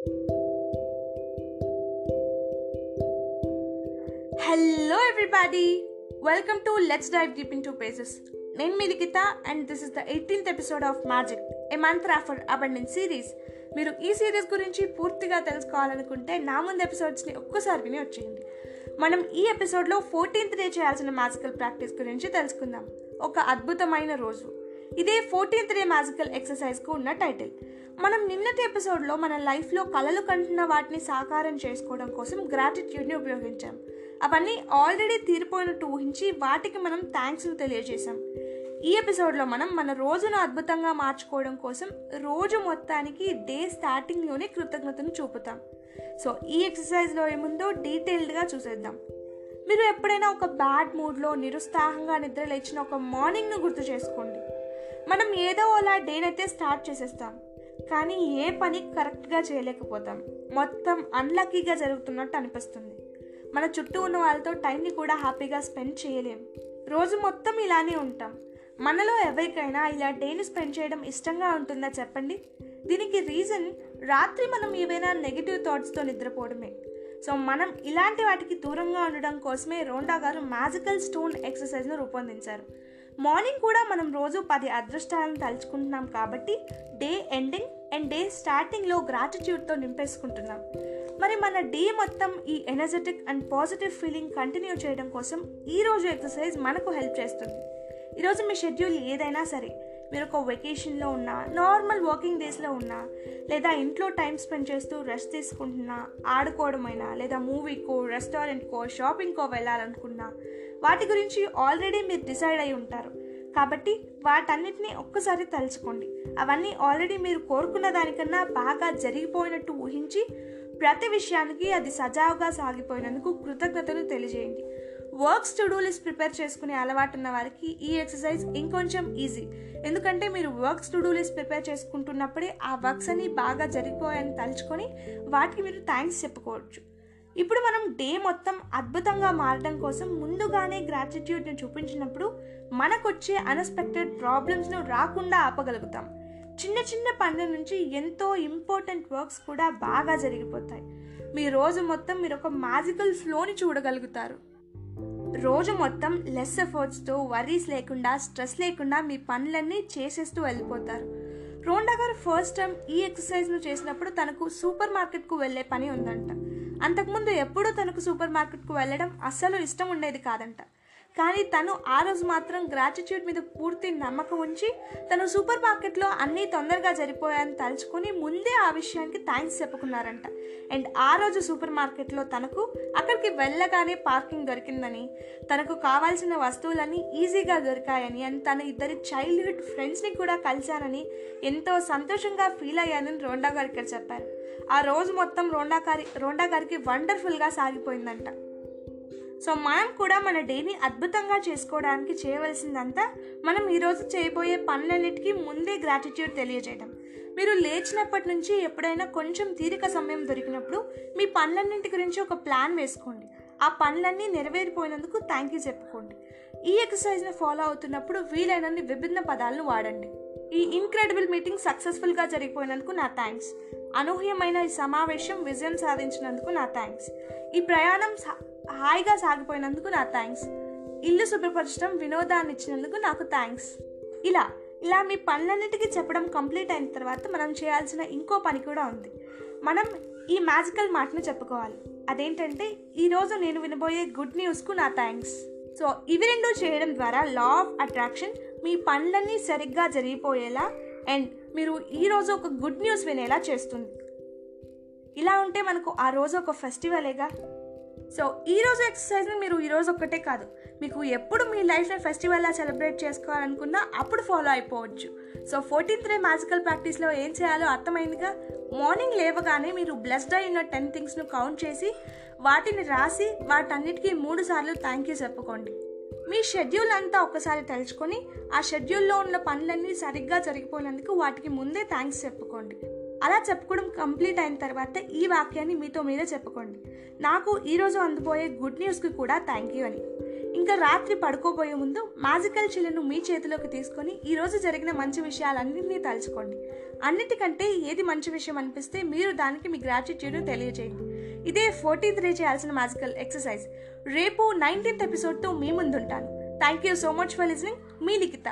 Hello everybody welcome to let's dive deep into pages నేను మీ Likhitha and this is the eighteenth episode of magic a mantra for abundance series మీరు ఈ series గురించి పూర్తిగా తెలుసుకోవాలనుకుంటే నా ముందు ఎపిసోడ్స్ని ఒక్కసారి విని వచ్చేయండి. మనం ఈ ఎపిసోడ్లో ఫోర్టీన్త్ డే చేయాల్సిన మ్యాజికల్ ప్రాక్టీస్ గురించి తెలుసుకుందాం. ఒక అద్భుతమైన రోజు. ఇదే ఫోర్టీన్త్ డే మ్యాజికల్ ఎక్సర్సైజ్కు ఉన్న టైటిల్ మనం నిన్నటి ఎపిసోడ్లో మన లైఫ్లో కలలు కంటున్న వాటిని సాకారం చేసుకోవడం కోసం గ్రాటిట్యూడ్ని ఉపయోగించాం. అవన్నీ ఆల్రెడీ తీరిపోయినట్టు ఊహించి వాటికి మనం థ్యాంక్స్ను తెలియజేశాం. ఈ ఎపిసోడ్లో మనం మన రోజును అద్భుతంగా మార్చుకోవడం కోసం రోజు మొత్తానికి డే స్టార్టింగ్లోనే కృతజ్ఞతను చూపుతాం. సో ఈ ఎక్సర్సైజ్లో ఏముందో డీటెయిల్డ్గా చూసేద్దాం. మీరు ఎప్పుడైనా ఒక బ్యాడ్ మూడ్లో నిరుత్సాహంగా నిద్ర లేచిన ఒక మార్నింగ్ను గుర్తు చేసుకోండి. మనం ఏదో అలా డేనైతే స్టార్ట్ చేసేస్తాం. కానీ ఏ పని కరెక్ట్గా చేయలేకపోతాం. మొత్తం అన్లక్కీగా జరుగుతున్నట్టు అనిపిస్తుంది. మన చుట్టూ ఉన్న వాళ్ళతో టైంని కూడా హ్యాపీగా స్పెండ్ చేయలేం. రోజు మొత్తం ఇలానే ఉంటాం. మనలో ఎవరికైనా ఇలా డేని స్పెండ్ చేయడం ఇష్టంగా ఉంటుందా చెప్పండి? దీనికి రీజన్ రాత్రి మనం ఏవైనా నెగిటివ్ థాట్స్తో నిద్రపోవడమే. సో మనం ఇలాంటి వాటికి దూరంగా ఉండడం కోసమే రోండా గారు మ్యాజికల్ స్టోన్ ఎక్సర్సైజ్ను రూపొందించారు. మార్నింగ్ కూడా మనం రోజు పది అదృష్టాలను తలుచుకుంటున్నాం కాబట్టి డే ఎండింగ్ అండ్ డే స్టార్టింగ్లో గ్రాటిట్యూడ్తో నింపేసుకుంటున్నాం. మరి మన డే మొత్తం ఈ energetic and positive feeling continue చేయడం కోసం ఈరోజు ఎక్సర్సైజ్ మనకు హెల్ప్ చేస్తుంది. ఈరోజు మీ షెడ్యూల్ ఏదైనా సరే మీరు ఒక వెకేషన్లో ఉన్నా నార్మల్ వర్కింగ్ డేస్లో ఉన్నా లేదా ఇంట్లో టైం స్పెండ్ చేస్తూ రెస్ట్ తీసుకుంటున్నా ఆడుకోవడమైనా లేదా మూవీకో రెస్టారెంట్కో షాపింగ్కో వెళ్ళాలనుకున్నా వాటి గురించి ఆల్రెడీ మీరు డిసైడ్ అయి ఉంటారు. కాబట్టి వాటన్నిటిని ఒక్కసారి తలుచుకోండి. అవన్నీ ఆల్రెడీ మీరు కోరుకున్న దానికన్నా బాగా జరిగిపోయినట్టు ఊహించి ప్రతి విషయానికి అది సజావుగా సాగిపోయినందుకు కృతజ్ఞతలు తెలియజేయండి. Works to do list prepare చేసుకునే అలవాటు ఉన్న వారికి ఈ ఎక్సర్సైజ్ ఇంకొంచెం ఈజీ. ఎందుకంటే మీరు works to do list prepare చేసుకుంటున్నప్పుడే ఆ వర్క్స్ అన్ని బాగా జరిగిపోయాయని తలుచుకొని వాటికి మీరు థ్యాంక్స్ చెప్పుకోవచ్చు. ఇప్పుడు మనం డే మొత్తం అద్భుతంగా మారడం కోసం ముందుగానే గ్రాటిట్యూడ్ని చూపించినప్పుడు మనకొచ్చే అన్ఎక్స్పెక్టెడ్ ప్రాబ్లమ్స్ను రాకుండా ఆపగలుగుతాం. చిన్న చిన్న పనుల నుంచి ఎంతో ఇంపార్టెంట్ వర్క్స్ కూడా బాగా జరిగిపోతాయి. మీ రోజు మొత్తం మీరు ఒక మ్యాజికల్ ఫ్లోని చూడగలుగుతారు. రోజు మొత్తం లెస్ ఎఫర్ట్స్తో వరీస్ లేకుండా స్ట్రెస్ లేకుండా మీ పనులన్నీ చేసేస్తూ వెళ్ళిపోతారు. రోండా గారు ఫస్ట్ టైం ఈ ఎక్సర్సైజ్ను చేసినప్పుడు తనకు సూపర్ మార్కెట్కు వెళ్ళే పని ఉందంట. అంతకుముందు ఎప్పుడూ తనకు సూపర్ మార్కెట్కు వెళ్ళడం అస్సలు ఇష్టం ఉండేది కాదంట. కానీ తను ఆ రోజు మాత్రం గ్రాటిట్యూడ్ మీద పూర్తి నమ్మకం ఉంచి తను సూపర్ మార్కెట్లో అన్నీ తొందరగా జరిపోయాయని తలుచుకొని ముందే ఆ విషయానికి థ్యాంక్స్ చెప్పుకున్నారంట. అండ్ ఆ రోజు సూపర్ మార్కెట్లో తనకు అక్కడికి వెళ్ళగానే పార్కింగ్ దొరికిందని తనకు కావాల్సిన వస్తువులన్నీ ఈజీగా దొరికాయని అండ్ తన ఇద్దరి చైల్డ్హుడ్ ఫ్రెండ్స్ని కూడా కలిశానని ఎంతో సంతోషంగా ఫీల్ అయ్యానని రోండా గారు ఇక్కడ చెప్పారు. ఆ రోజు మొత్తం రోండా గారి రోండా గారికి వండర్ఫుల్గా సాగిపోయిందంట. సో మనం కూడా మన డేని అద్భుతంగా చేసుకోవడానికి చేయవలసిందంతా మనం ఈరోజు చేయబోయే పనులన్నిటికీ ముందే గ్రాటిట్యూడ్ తెలియజేయడం మీరు లేచినప్పటి నుంచి ఎప్పుడైనా కొంచెం తీరిక సమయం దొరికినప్పుడు మీ పనులన్నింటి గురించి ఒక ప్లాన్ వేసుకోండి. ఆ పనులన్నీ నెరవేరిపోయినందుకు థ్యాంక్ యూ చెప్పుకోండి. ఈ ఎక్సర్సైజ్ని ఫాలో అవుతున్నప్పుడు వీలైనన్ని విభిన్న పదాలను వాడండి. ఈ ఇన్క్రెడిబుల్ మీటింగ్ సక్సెస్ఫుల్గా జరిగిపోయినందుకు నా థ్యాంక్స్ అనూహ్యమైన ఈ సమావేశం విజయం సాధించినందుకు నా థ్యాంక్స్. ఈ ప్రయాణం హాయిగా సాగిపోయినందుకు నా థ్యాంక్స్. ఇల్లు శుభ్రపరచడం వినోదాన్ని ఇచ్చినందుకు నాకు థ్యాంక్స్. ఇలా ఇలా మీ పనులన్నిటికీ చెప్పడం కంప్లీట్ అయిన తర్వాత మనం చేయాల్సిన ఇంకో పని కూడా ఉంది. మనం ఈ మ్యాజికల్ మాటను చెప్పుకోవాలి. అదేంటంటే ఈరోజు నేను వినబోయే గుడ్ న్యూస్కు నా థ్యాంక్స్. సో ఇవి రెండు చేయడం ద్వారా లా ఆఫ్ అట్రాక్షన్ మీ పనులన్నీ సరిగ్గా జరిగిపోయేలా అండ్ మీరు ఈరోజు ఒక గుడ్ న్యూస్ వినేలా చేస్తుంది. ఇలా ఉంటే మనకు ఆ రోజు ఒక ఫెస్టివలేగా సో ఈరోజు ఎక్సర్సైజ్ని మీరు ఈరోజు ఒక్కటే కాదు మీకు ఎప్పుడు మీ లైఫ్లో ఫెస్టివల్లా సెలబ్రేట్ చేసుకోవాలనుకున్నా అప్పుడు ఫాలో అయిపోవచ్చు. సో ఫోర్టీన్త్ డే మ్యాజికల్ ప్రాక్టీస్లో ఏం చేయాలో అర్థమైందిగా? మార్నింగ్ లేవగానే మీరు బ్లెస్డ్ అయిన టెన్ థింగ్స్ను కౌంట్ చేసి వాటిని రాసి వాటన్నిటికీ మూడు సార్లు థ్యాంక్ యూ చెప్పుకోండి. మీ షెడ్యూల్ అంతా ఒకసారి తలుచుకొని ఆ షెడ్యూల్లో ఉన్న పనులన్నీ సరిగ్గా జరిగిపోయినందుకు వాటికి ముందే థ్యాంక్స్ చెప్పుకోండి. అలా చెప్పుకోవడం కంప్లీట్ అయిన తర్వాత ఈ వాక్యాన్ని మీతో మీరే చెప్పుకోండి. నాకు ఈరోజు అందుపోయే గుడ్ న్యూస్కి కూడా థ్యాంక్ యూ అని. ఇంకా రాత్రి పడుకోబోయే ముందు మ్యాజికల్ చిల్లును మీ చేతిలోకి తీసుకొని ఈరోజు జరిగిన మంచి విషయాలన్నింటినీ తలుచుకోండి. అన్నిటికంటే ఏది మంచి విషయం అనిపిస్తే మీరు దానికి మీ గ్రాటిట్యూడ్ను తెలియజేయండి. ఇదే ఫోర్టీన్త్ త్రీ చేయాల్సిన మ్యాజికల్ ఎక్సర్సైజ్ రేపు నైన్టీన్త్ ఎపిసోడ్తో మీ ముందుంటాను. Thank you so much for listening me Likhita.